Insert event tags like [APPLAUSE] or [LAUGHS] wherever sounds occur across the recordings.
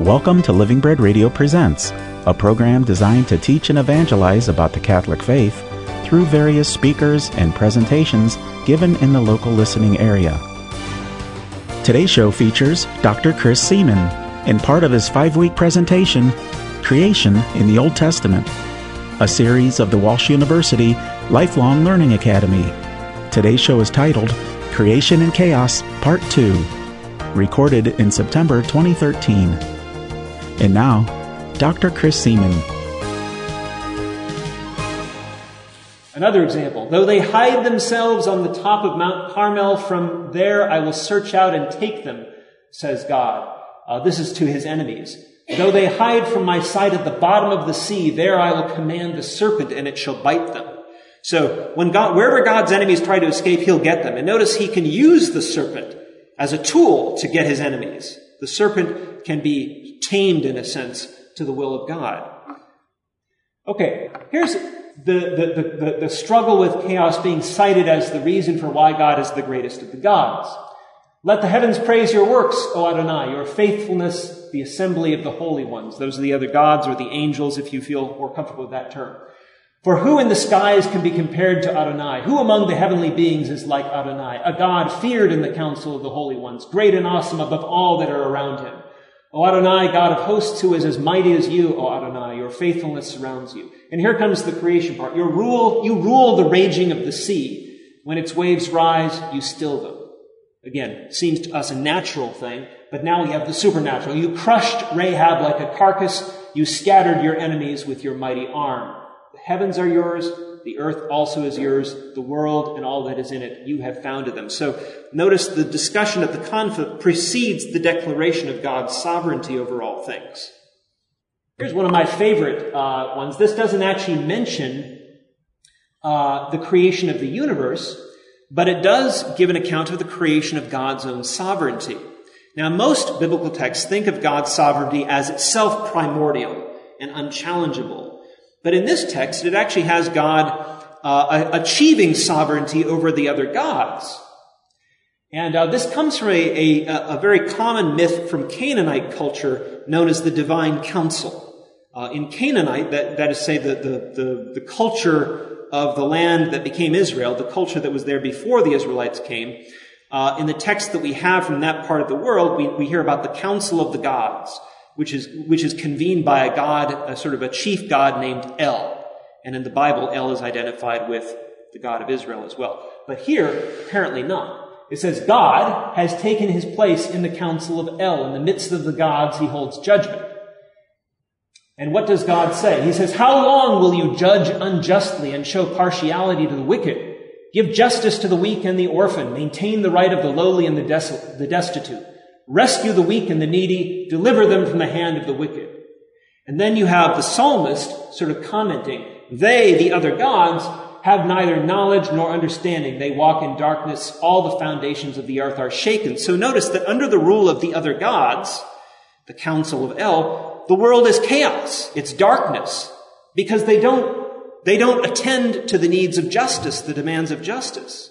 Welcome to Living Bread Radio Presents, a program designed to teach and evangelize about the Catholic faith through various speakers and presentations given in the local listening area. Today's show features Dr. Chris Seeman in part of his five week presentation, Creation in the Old Testament, a series of the Walsh University Lifelong Learning Academy. Today's show is titled Creation and Chaos, Part 2, recorded in September 2013. And now, Dr. Chris Seeman. Another example. Though they hide themselves on the top of Mount Carmel, from there I will search out and take them, says God. Uh, this is to his enemies. Though they hide from my sight at the bottom of the sea, there I will command the serpent and it shall bite them. So when God, wherever God's enemies try to escape, he'll get them. And notice he can use the serpent as a tool to get his enemies. The serpent can be tamed in a sense to the will of God. Okay, here's the, the, the, the, struggle with chaos being cited as the reason for why God is the greatest of the gods. Let the heavens praise your works, O Adonai, your faithfulness, the assembly of the holy ones. Those are the other gods or the angels, if you feel more comfortable with that term. For who in the skies can be compared to Adonai? Who among the heavenly beings is like Adonai? A God feared in the council of the holy ones, great and awesome above all that are around him. O Adonai, God of hosts, who is as mighty as you, O Adonai, your faithfulness surrounds you. And here comes the creation part. Your rule, you rule the raging of the sea. When its waves rise, you still them. Again, seems to us a natural thing, but now we have the supernatural. You crushed Rahab like a carcass. You scattered your enemies with your mighty arm. The heavens are yours. The earth also is yours. The world and all that is in it, you have founded them. So notice the discussion of the conflict precedes the declaration of God's sovereignty over all things. Here's one of my favorite uh, ones. This doesn't actually mention uh, the creation of the universe, but it does give an account of the creation of God's own sovereignty. Now, most biblical texts think of God's sovereignty as itself primordial and unchallengeable. But in this text, it actually has God uh, achieving sovereignty over the other gods. And uh, this comes from a, a, a, very common myth from Canaanite culture known as the divine council. Uh, in Canaanite, that, that is, say, the, the, the, the culture of the land that became Israel, the culture that was there before the Israelites came, uh, in the text that we have from that part of the world, we, we hear about the council of the gods, which is, which is convened by a god, a sort of a chief god named El. And in the Bible, El is identified with the God of Israel as well. But here, apparently not. It says God has taken his place in the council of El. In the midst of the gods, he holds judgment. And what does God say? He says, How long will you judge unjustly and show partiality to the wicked? Give justice to the weak and the orphan. Maintain the right of the lowly and the, des- the destitute. Rescue the weak and the needy. Deliver them from the hand of the wicked. And then you have the psalmist sort of commenting, They, the other gods, have neither knowledge nor understanding. They walk in darkness. All the foundations of the earth are shaken. So notice that under the rule of the other gods, the council of El, the world is chaos. It's darkness because they don't, they don't attend to the needs of justice, the demands of justice.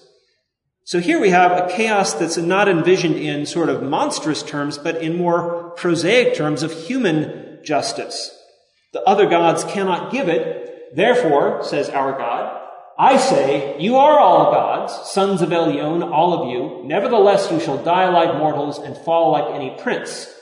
So here we have a chaos that's not envisioned in sort of monstrous terms, but in more prosaic terms of human justice. The other gods cannot give it. Therefore, says our God, I say, you are all gods, sons of Elion, all of you. Nevertheless, you shall die like mortals and fall like any prince.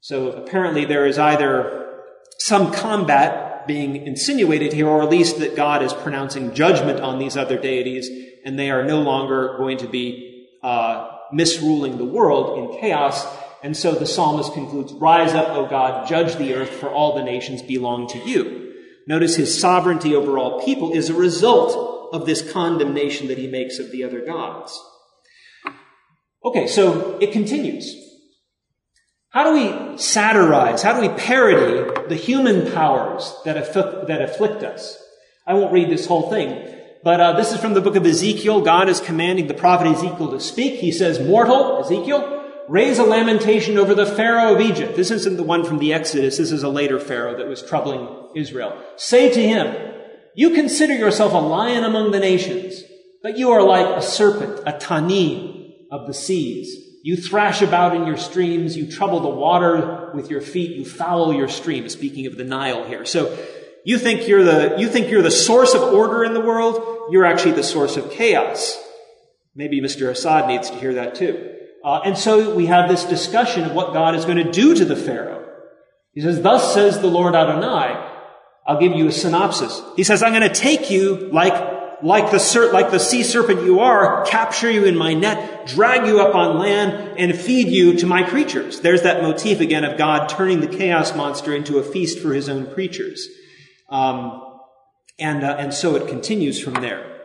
So apparently there is either some combat being insinuated here, or at least that God is pronouncing judgment on these other deities, and they are no longer going to be uh, misruling the world in chaos. And so the psalmist concludes, Rise up, O God, judge the earth, for all the nations belong to you. Notice his sovereignty over all people is a result of this condemnation that he makes of the other gods. Okay, so it continues. How do we satirize? How do we parody the human powers that, afflict, that afflict us? I won't read this whole thing, but uh, this is from the book of Ezekiel. God is commanding the prophet Ezekiel to speak. He says, Mortal, Ezekiel, raise a lamentation over the Pharaoh of Egypt. This isn't the one from the Exodus. This is a later Pharaoh that was troubling Israel. Say to him, You consider yourself a lion among the nations, but you are like a serpent, a tanim of the seas. You thrash about in your streams. You trouble the water with your feet. You foul your streams. Speaking of the Nile here. So you think you're the, you think you're the source of order in the world. You're actually the source of chaos. Maybe Mr. Assad needs to hear that too. Uh, and so we have this discussion of what God is going to do to the Pharaoh. He says, Thus says the Lord Adonai. I'll give you a synopsis. He says, I'm going to take you like, like the, like the sea serpent you are, capture you in my net, drag you up on land, and feed you to my creatures. There's that motif again of God turning the chaos monster into a feast for his own creatures. Um, and, uh, and so it continues from there.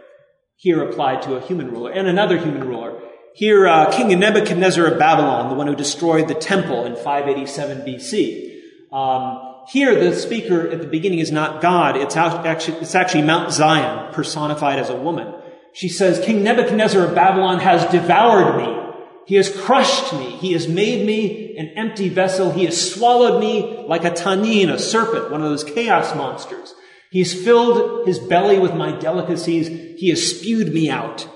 Here applied to a human ruler and another human ruler. Here, uh, King Nebuchadnezzar of Babylon, the one who destroyed the temple in 587 BC. Um, here, the speaker at the beginning is not God. It's actually, it's actually Mount Zion personified as a woman. She says, King Nebuchadnezzar of Babylon has devoured me. He has crushed me. He has made me an empty vessel. He has swallowed me like a tanin, a serpent, one of those chaos monsters. He has filled his belly with my delicacies. He has spewed me out.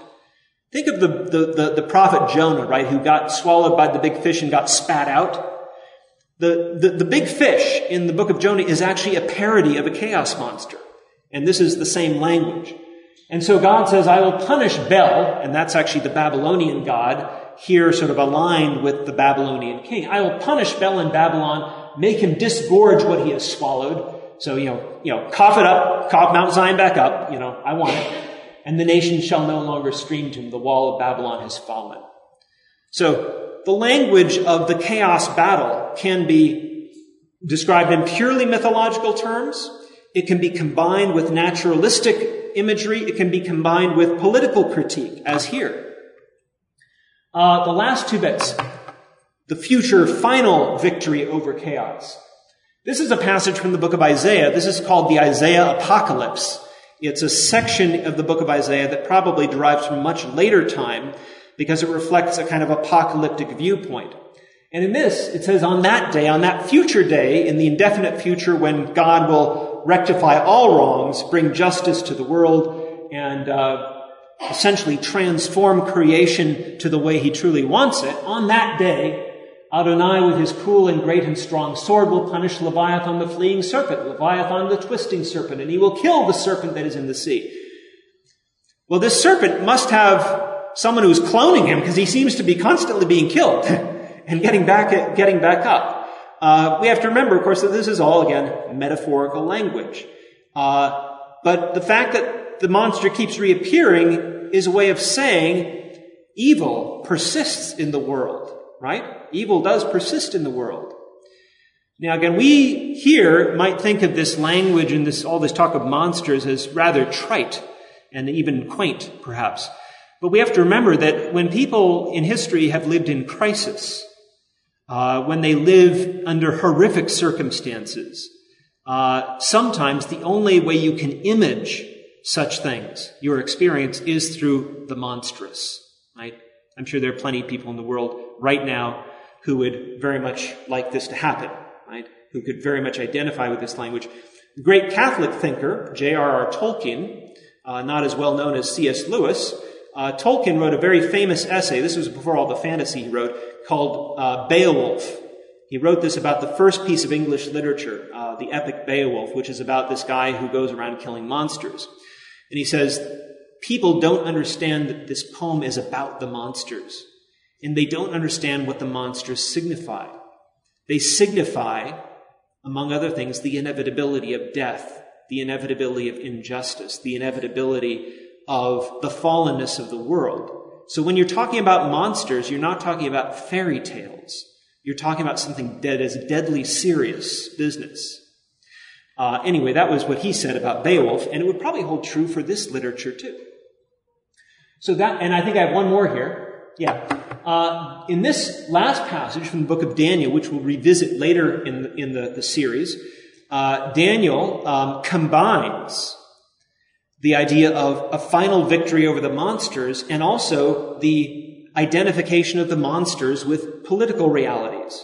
Think of the, the, the, the prophet Jonah, right, who got swallowed by the big fish and got spat out. The, the, the big fish in the book of Jonah is actually a parody of a chaos monster. And this is the same language. And so God says, I will punish Bel, and that's actually the Babylonian god, here sort of aligned with the Babylonian king. I will punish Bel in Babylon, make him disgorge what he has swallowed. So, you know, you know, cough it up, cough Mount Zion back up, you know, I want it. And the nation shall no longer stream to him. The wall of Babylon has fallen. So the language of the chaos battle can be described in purely mythological terms. It can be combined with naturalistic imagery. It can be combined with political critique, as here. Uh, the last two bits. The future final victory over chaos. This is a passage from the book of Isaiah. This is called the Isaiah Apocalypse. It's a section of the book of Isaiah that probably derives from much later time because it reflects a kind of apocalyptic viewpoint. And in this, it says on that day, on that future day, in the indefinite future when God will rectify all wrongs, bring justice to the world, and uh, essentially transform creation to the way he truly wants it, on that day, Adonai with his cool and great and strong sword will punish Leviathan the fleeing serpent, Leviathan the twisting serpent, and he will kill the serpent that is in the sea. Well, this serpent must have someone who's cloning him because he seems to be constantly being killed [LAUGHS] and getting back, getting back up. Uh, we have to remember, of course, that this is all, again, metaphorical language. Uh, but the fact that the monster keeps reappearing is a way of saying evil persists in the world, right? Evil does persist in the world. Now again, we here might think of this language and this, all this talk of monsters as rather trite and even quaint, perhaps. But we have to remember that when people in history have lived in crisis, uh, when they live under horrific circumstances, uh, sometimes the only way you can image such things, your experience, is through the monstrous. Right? I'm sure there are plenty of people in the world right now who would very much like this to happen. Right? Who could very much identify with this language. The great Catholic thinker J.R.R. Tolkien, uh, not as well known as C.S. Lewis, uh, Tolkien wrote a very famous essay. This was before all the fantasy he wrote, called uh, Beowulf. He wrote this about the first piece of English literature, uh, the epic Beowulf, which is about this guy who goes around killing monsters. And he says, people don't understand that this poem is about the monsters, and they don't understand what the monsters signify. They signify, among other things, the inevitability of death, the inevitability of injustice, the inevitability of the fallenness of the world. So when you're talking about monsters, you're not talking about fairy tales. You're talking about something that is deadly serious business. Uh, anyway, that was what he said about Beowulf, and it would probably hold true for this literature too. So that, and I think I have one more here. Yeah. Uh, in this last passage from the book of Daniel, which we'll revisit later in the, in the, the series, uh, Daniel um, combines the idea of a final victory over the monsters and also the identification of the monsters with political realities.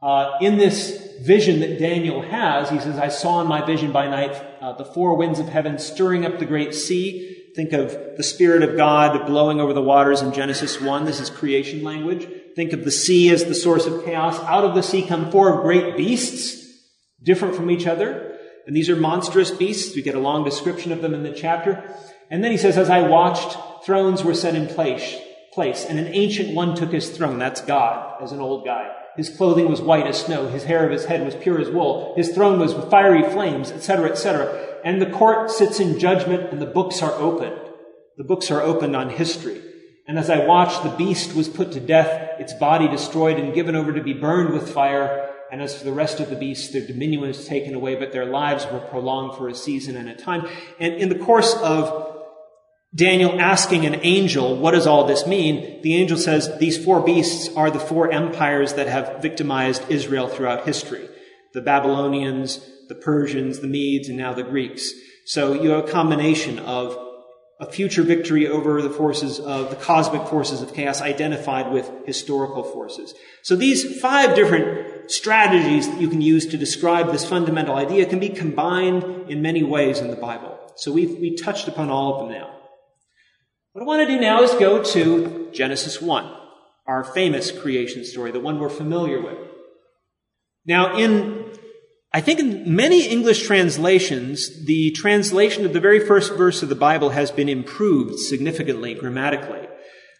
Uh, in this vision that Daniel has, he says, I saw in my vision by night uh, the four winds of heaven stirring up the great sea. Think of the Spirit of God blowing over the waters in Genesis 1. This is creation language. Think of the sea as the source of chaos. Out of the sea come four great beasts, different from each other. And these are monstrous beasts. We get a long description of them in the chapter. And then he says, as I watched, thrones were set in place, place, and an ancient one took his throne. That's God, as an old guy. His clothing was white as snow. His hair of his head was pure as wool. His throne was with fiery flames, etc., etc. And the court sits in judgment and the books are opened. The books are opened on history. And as I watched, the beast was put to death, its body destroyed and given over to be burned with fire. And as for the rest of the beasts, their dominion was taken away, but their lives were prolonged for a season and a time. And in the course of Daniel asking an angel, what does all this mean? The angel says, these four beasts are the four empires that have victimized Israel throughout history. The Babylonians, the Persians, the Medes, and now the Greeks. So you have a combination of a future victory over the forces of the cosmic forces of chaos identified with historical forces. So these five different strategies that you can use to describe this fundamental idea can be combined in many ways in the Bible. So we've, we touched upon all of them now. What I want to do now is go to Genesis 1, our famous creation story, the one we're familiar with. Now, in, I think in many English translations, the translation of the very first verse of the Bible has been improved significantly grammatically.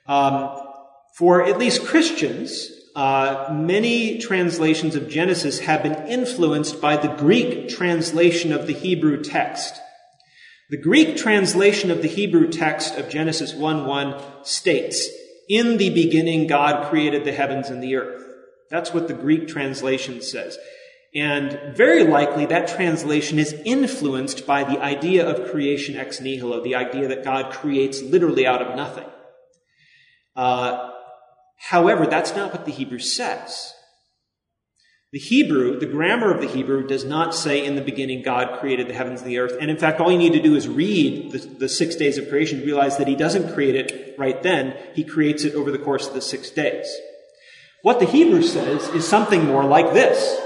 Um, for at least Christians, uh, many translations of Genesis have been influenced by the Greek translation of the Hebrew text. The Greek translation of the Hebrew text of Genesis 1:1 states, "In the beginning God created the heavens and the earth." That's what the Greek translation says. And very likely that translation is influenced by the idea of creation ex nihilo, the idea that God creates literally out of nothing. Uh, however, that's not what the Hebrew says. The Hebrew, the grammar of the Hebrew does not say in the beginning God created the heavens and the earth. And in fact, all you need to do is read the, the, six days of creation to realize that he doesn't create it right then. He creates it over the course of the six days. What the Hebrew says is something more like this.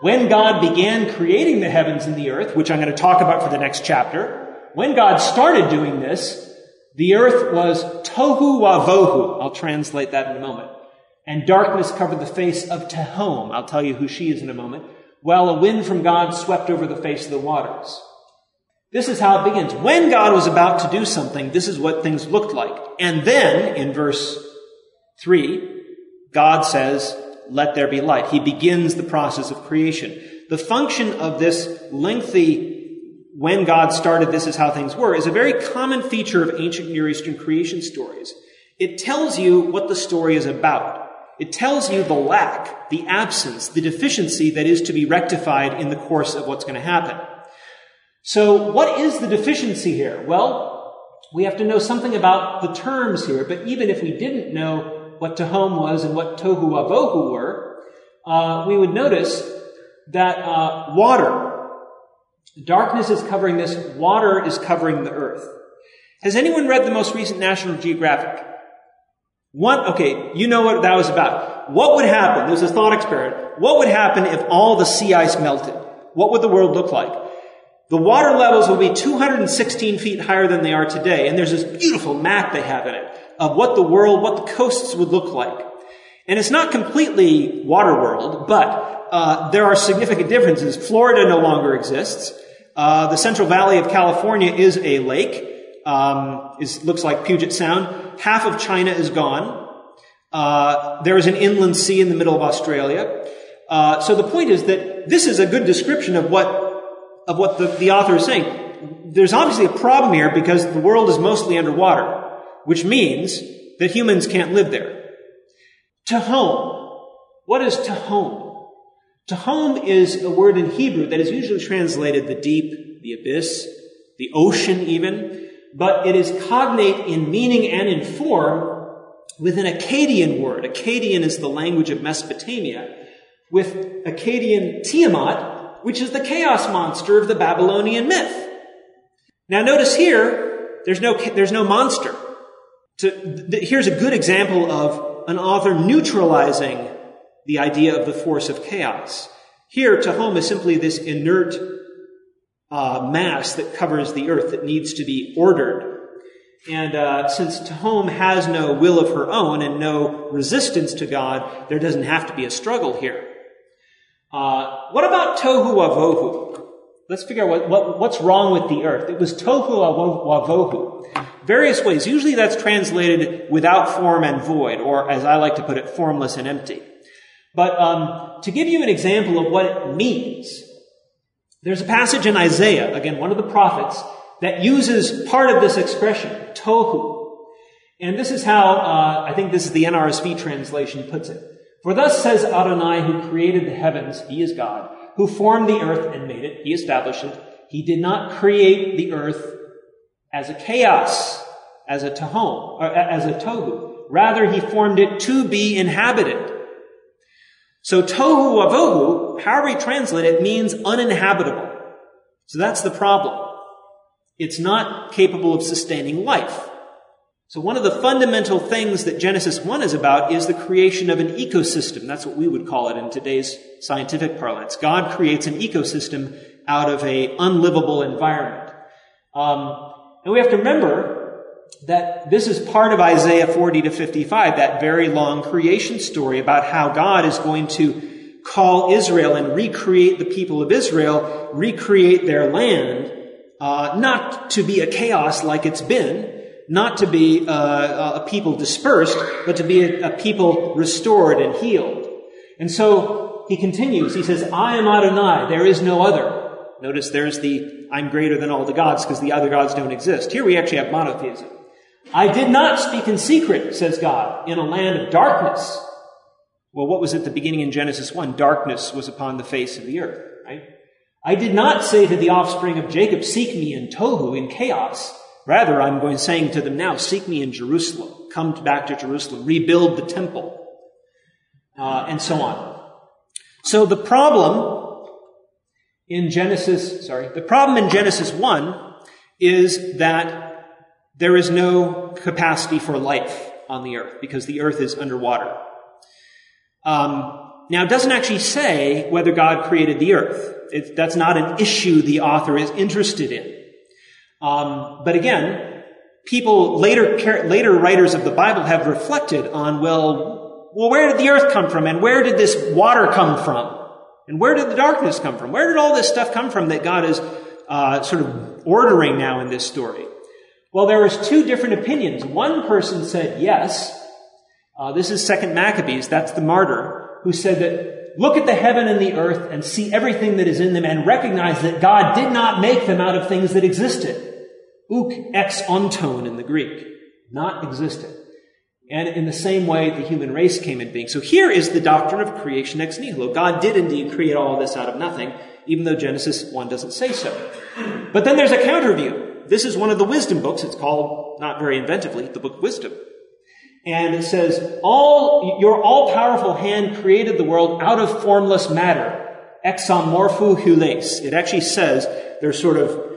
When God began creating the heavens and the earth, which I'm going to talk about for the next chapter, when God started doing this, the earth was tohu wavohu. I'll translate that in a moment and darkness covered the face of Tehom. I'll tell you who she is in a moment. While a wind from God swept over the face of the waters. This is how it begins. When God was about to do something, this is what things looked like. And then, in verse 3, God says, let there be light. He begins the process of creation. The function of this lengthy, when God started, this is how things were, is a very common feature of ancient Near Eastern creation stories. It tells you what the story is about. It tells you the lack, the absence, the deficiency that is to be rectified in the course of what's going to happen. So what is the deficiency here? Well, we have to know something about the terms here, but even if we didn't know what Tehom was and what Tohu Wavohu were, uh, we would notice that uh, water, darkness is covering this, water is covering the earth. Has anyone read the most recent National Geographic? What, okay, you know what that was about. What would happen? There's a thought experiment. What would happen if all the sea ice melted? What would the world look like? The water levels will be 216 feet higher than they are today. And there's this beautiful map they have in it of what the world, what the coasts would look like. And it's not completely water world, but uh, there are significant differences. Florida no longer exists. Uh, the Central Valley of California is a lake um, looks like Puget Sound. Half of China is gone. Uh, there is an inland sea in the middle of Australia. Uh, so the point is that this is a good description of what of what the, the author is saying. There's obviously a problem here because the world is mostly underwater, which means that humans can't live there. Tehom. What is Tehom? Tehom is a word in Hebrew that is usually translated the deep, the abyss, the ocean even but it is cognate in meaning and in form with an Akkadian word. Akkadian is the language of Mesopotamia, with Akkadian Tiamat, which is the chaos monster of the Babylonian myth. Now notice here, there's no, there's no monster. Th- here's a good example of an author neutralizing the idea of the force of chaos. Here, Tehom is simply this inert uh, mass that covers the earth that needs to be ordered. And uh, since Tehom has no will of her own and no resistance to God, there doesn't have to be a struggle here. Uh, what about tohu wavohu? Let's figure out what, what, what's wrong with the earth. It was tohu wavohu. Various ways. Usually that's translated without form and void, or as I like to put it, formless and empty. But um, to give you an example of what it means, there's a passage in Isaiah, again, one of the prophets, that uses part of this expression, tohu. And this is how, uh, I think this is the NRSV translation puts it. For thus says Adonai, who created the heavens, he is God, who formed the earth and made it, he established it. He did not create the earth as a chaos, as a or as a tohu. Rather, he formed it to be inhabited. So tohu wavohu, however you translate it, means uninhabitable. So that's the problem. It's not capable of sustaining life. So one of the fundamental things that Genesis 1 is about is the creation of an ecosystem. That's what we would call it in today's scientific parlance. God creates an ecosystem out of a unlivable environment. Um, and we have to remember that this is part of Isaiah 40 to 55, that very long creation story about how God is going to call Israel and recreate the people of Israel, recreate their land, uh, not to be a chaos like it's been, not to be uh, a people dispersed, but to be a, a, people restored and healed. And so he continues. He says, I am Adonai. There is no other. Notice there's the I'm greater than all the gods because the other gods don't exist. Here we actually have monotheism. I did not speak in secret, says God, in a land of darkness. Well, what was at the beginning in Genesis 1? Darkness was upon the face of the earth, right? I did not say to the offspring of Jacob, seek me in Tohu, in chaos. Rather, I'm going saying to them now, seek me in Jerusalem. Come back to Jerusalem. Rebuild the temple. Uh, and so on. So the problem in Genesis, sorry, the problem in Genesis 1 is that there is no capacity for life on the earth because the earth is underwater. Um, now, it doesn't actually say whether God created the earth. It, that's not an issue the author is interested in. Um, but again, people later later writers of the Bible have reflected on well, well, where did the earth come from, and where did this water come from, and where did the darkness come from? Where did all this stuff come from that God is uh, sort of ordering now in this story? Well, there was two different opinions. One person said yes. Uh, this is Second Maccabees. That's the martyr who said that look at the heaven and the earth and see everything that is in them and recognize that God did not make them out of things that existed. Uk ex onton in the Greek. Not existed. And in the same way, the human race came into being. So here is the doctrine of creation ex nihilo. God did indeed create all this out of nothing, even though Genesis 1 doesn't say so. But then there's a counter view. This is one of the wisdom books. It's called, not very inventively, the book of Wisdom. And it says, all, your all-powerful hand created the world out of formless matter. Exomorphu hules. It actually says there's sort of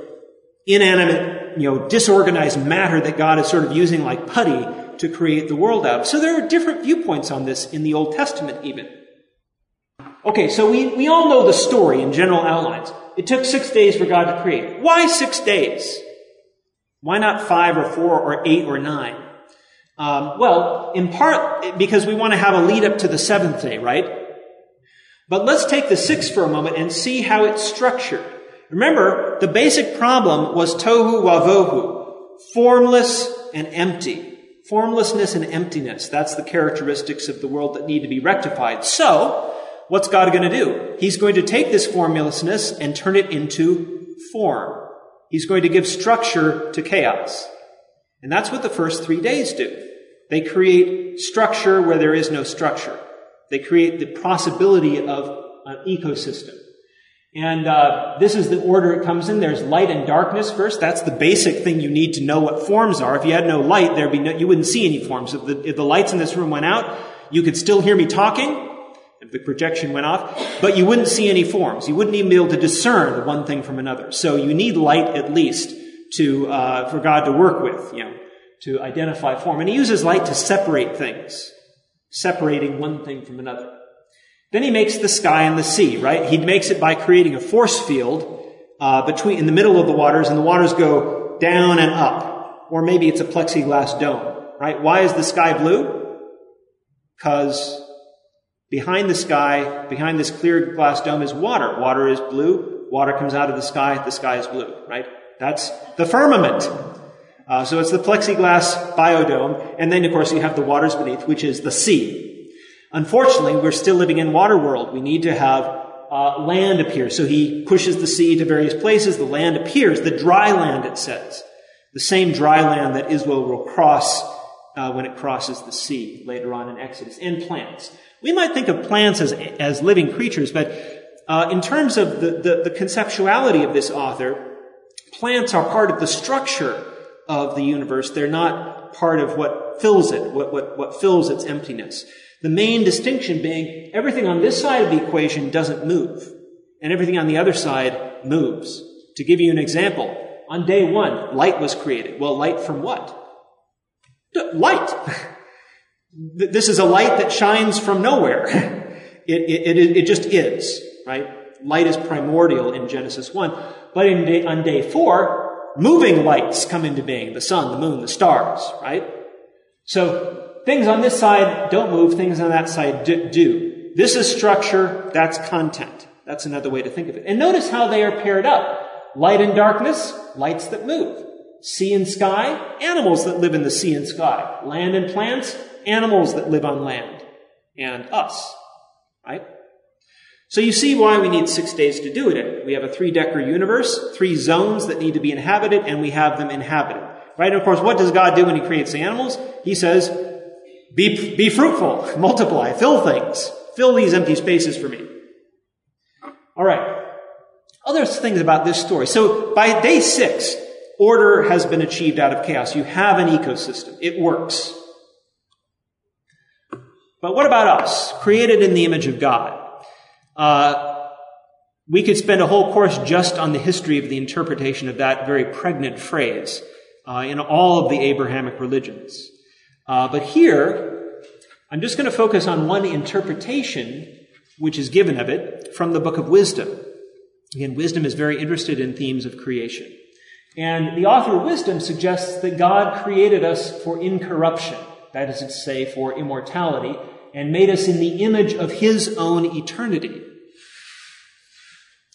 inanimate, you know, disorganized matter that God is sort of using like putty to create the world out of. So there are different viewpoints on this in the Old Testament even. Okay, so we, we all know the story in general outlines. It took six days for God to create. Why six days? Why not five or four or eight or nine? Um, well, in part because we want to have a lead up to the seventh day, right? But let's take the sixth for a moment and see how it's structured. Remember, the basic problem was tohu wavohu, formless and empty. Formlessness and emptiness. That's the characteristics of the world that need to be rectified. So, what's God going to do? He's going to take this formlessness and turn it into form. He's going to give structure to chaos. And that's what the first three days do. They create structure where there is no structure. They create the possibility of an ecosystem. And uh, this is the order it comes in. There's light and darkness first. That's the basic thing you need to know what forms are. If you had no light, there'd be no, you wouldn't see any forms. If the, if the lights in this room went out, you could still hear me talking the projection went off, but you wouldn't see any forms. You wouldn't even be able to discern the one thing from another. So you need light at least to uh, for God to work with. You know, to identify form. And he uses light to separate things, separating one thing from another. Then he makes the sky and the sea, right? He makes it by creating a force field uh, between in the middle of the waters, and the waters go down and up. or maybe it's a plexiglass dome, right? Why is the sky blue? Because behind the sky, behind this clear glass dome is water. Water is blue. Water comes out of the sky. The sky is blue, right? That's the firmament. Uh, so it's the plexiglass biodome. And then, of course, you have the waters beneath, which is the sea. Unfortunately, we're still living in water world. We need to have uh, land appear. So he pushes the sea to various places. The land appears. The dry land, it says. The same dry land that Israel will cross uh, when it crosses the sea later on in Exodus. And plants. We might think of plants as, as living creatures, but uh, in terms of the, the, the conceptuality of this author, plants are part of the structure of the universe. They're not part of what fills it, what, what, what fills its emptiness. The main distinction being everything on this side of the equation doesn't move, and everything on the other side moves. To give you an example, on day one, light was created. Well, light from what? Light. [LAUGHS] this is a light that shines from nowhere. [LAUGHS] it, it, it, it just is, right? Light is primordial in Genesis 1. But day, on day four, moving lights come into being. The sun, the moon, the stars, right? So things on this side don't move, things on that side do. This is structure, that's content. That's another way to think of it. And notice how they are paired up. Light and darkness, lights that move. Sea and sky, animals that live in the sea and sky. Land and plants, animals that live on land. And us, right? So you see why we need six days to do it. We have a three-decker universe, three zones that need to be inhabited, and we have them inhabited. Right? And of course, what does God do when He creates the animals? He says, be, be fruitful, [LAUGHS] multiply, fill things, fill these empty spaces for me. Alright. Other things about this story. So by day six, order has been achieved out of chaos. You have an ecosystem. It works. But what about us? Created in the image of God. Uh, we could spend a whole course just on the history of the interpretation of that very pregnant phrase uh, in all of the Abrahamic religions. Uh, but here, I'm just going to focus on one interpretation which is given of it from the book of Wisdom. Again, wisdom is very interested in themes of creation. And the author of Wisdom suggests that God created us for incorruption, that is to say, for immortality, and made us in the image of his own eternity.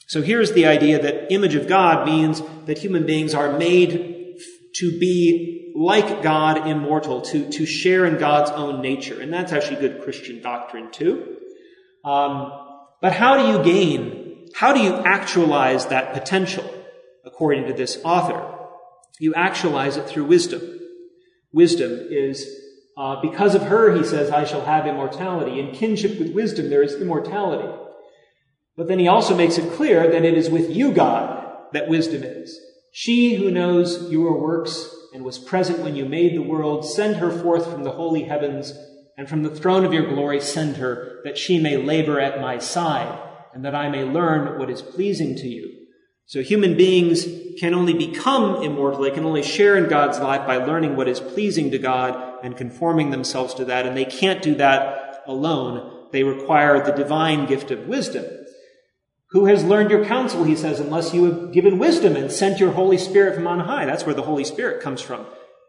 So here's the idea that image of God means that human beings are made to be like God, immortal, to, to share in God's own nature. And that's actually good Christian doctrine too. Um, but how do you gain, how do you actualize that potential, according to this author? You actualize it through wisdom. Wisdom is uh, because of her, he says, I shall have immortality. In kinship with wisdom, there is immortality. But then he also makes it clear that it is with you, God, that wisdom is. She who knows your works and was present when you made the world, send her forth from the holy heavens, and from the throne of your glory send her, that she may labor at my side, and that I may learn what is pleasing to you. So human beings can only become immortal. They can only share in God's life by learning what is pleasing to God and conforming themselves to that. And they can't do that alone. They require the divine gift of wisdom. Who has learned your counsel, he says, unless you have given wisdom and sent your Holy Spirit from on high? That's where the Holy Spirit comes from.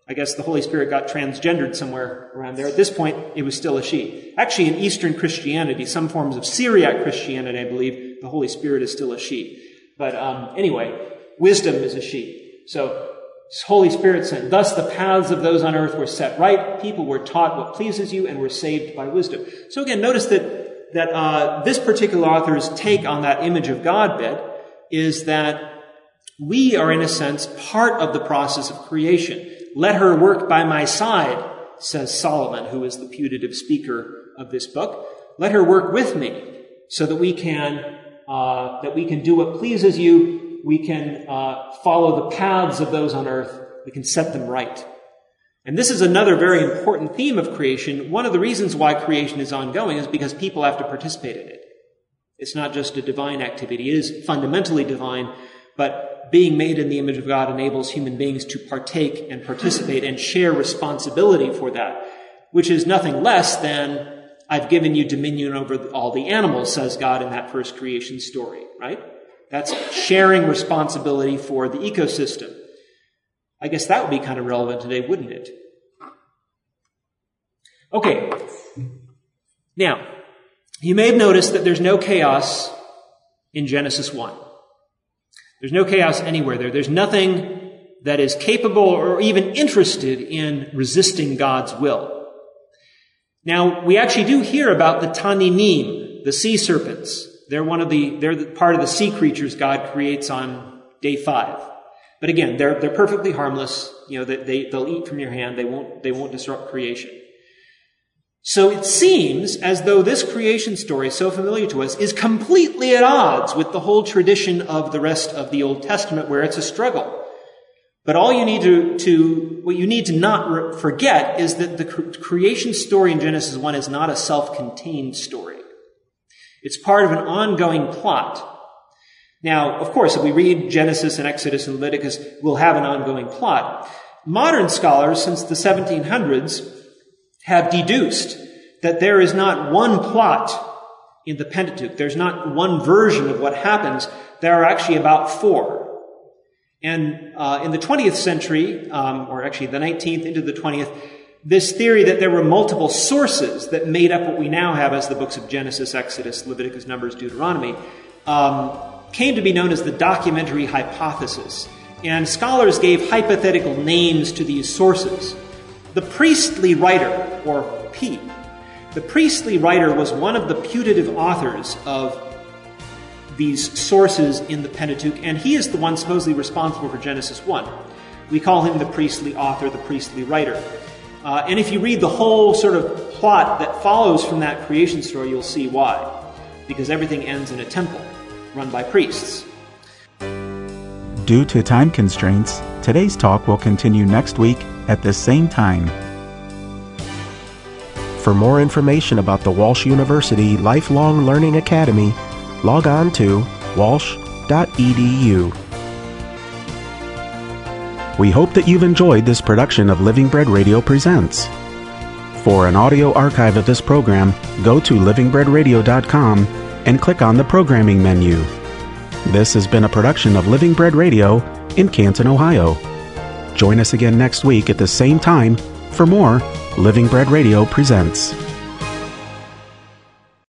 I guess the Holy Spirit got transgendered somewhere around there. At this point, it was still a she. Actually, in Eastern Christianity, some forms of Syriac Christianity, I believe, the Holy Spirit is still a she. But um, anyway, wisdom is a she. So Holy Spirit sent. Thus the paths of those on earth were set right. People were taught what pleases you and were saved by wisdom. So again, notice that that uh, this particular author's take on that image of God bit is that we are, in a sense, part of the process of creation. Let her work by my side, says Solomon, who is the putative speaker of this book. Let her work with me so that we can uh, that we can do what pleases you. We can uh, follow the paths of those on earth. We can set them right. And this is another very important theme of creation. One of the reasons why creation is ongoing is because people have to participate in it. It's not just a divine activity. It is fundamentally divine, but being made in the image of God enables human beings to partake and participate and share responsibility for that, which is nothing less than I've given you dominion over all the animals, says God in that first creation story, right? That's sharing responsibility for the ecosystem. I guess that would be kind of relevant today, wouldn't it? Okay. Now, you may have noticed that there's no chaos in Genesis 1. There's no chaos anywhere there. There's nothing that is capable or even interested in resisting God's will. Now, we actually do hear about the Tanimim, the sea serpents. They're one of the, they're the, part of the sea creatures God creates on day five. But again, they're, they're perfectly harmless. You know, they, they, they'll eat from your hand. They won't, they won't disrupt creation. So it seems as though this creation story, so familiar to us, is completely at odds with the whole tradition of the rest of the Old Testament where it's a struggle. But all you need to, to what you need to not forget is that the creation story in Genesis 1 is not a self-contained story. It's part of an ongoing plot. Now, of course, if we read Genesis and Exodus and Leviticus, we'll have an ongoing plot. Modern scholars since the 1700s have deduced that there is not one plot in the Pentateuch. There's not one version of what happens. There are actually about four. And uh, in the 20th century, um, or actually the 19th into the 20th, this theory that there were multiple sources that made up what we now have as the books of Genesis, Exodus, Leviticus, Numbers, Deuteronomy, um, came to be known as the documentary hypothesis. And scholars gave hypothetical names to these sources. The priestly writer, or P, the priestly writer was one of the putative authors of these sources in the Pentateuch, and he is the one supposedly responsible for Genesis 1. We call him the priestly author, the priestly writer. Uh, and if you read the whole sort of plot that follows from that creation story, you'll see why. Because everything ends in a temple run by priests. Due to time constraints, today's talk will continue next week at the same time. For more information about the Walsh University Lifelong Learning Academy, log on to walsh.edu. We hope that you've enjoyed this production of Living Bread Radio Presents. For an audio archive of this program, go to livingbreadradio.com and click on the programming menu. This has been a production of Living Bread Radio in Canton, Ohio. Join us again next week at the same time for more Living Bread Radio Presents.